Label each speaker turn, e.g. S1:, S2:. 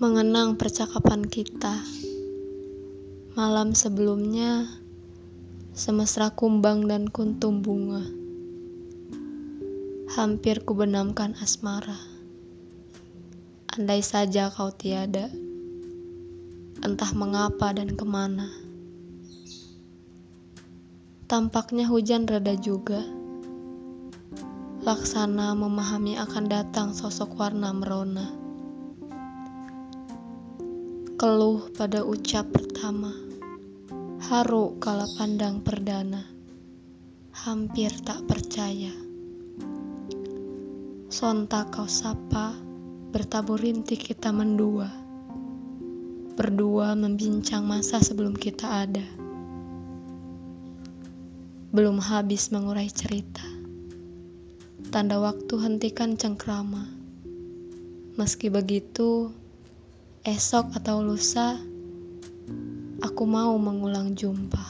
S1: Mengenang percakapan kita. Malam sebelumnya Semesra kumbang dan kuntum bunga. Hampir kubenamkan asmara. Andai saja kau tiada Entah mengapa dan ke mana. Tampaknya hujan reda juga. Laksana memahami akan datang sosok warna merona Keluh pada ucap pertama, haru kala pandang perdana, hampir tak percaya. Sontak kau sapa, bertabur rintik kita mendua. Berdua membincang masa sebelum kita ada. Belum habis mengurai cerita. Tanda waktu hentikan cengkrama. Meski begitu, esok atau lusa, aku mau mengulang jumpa.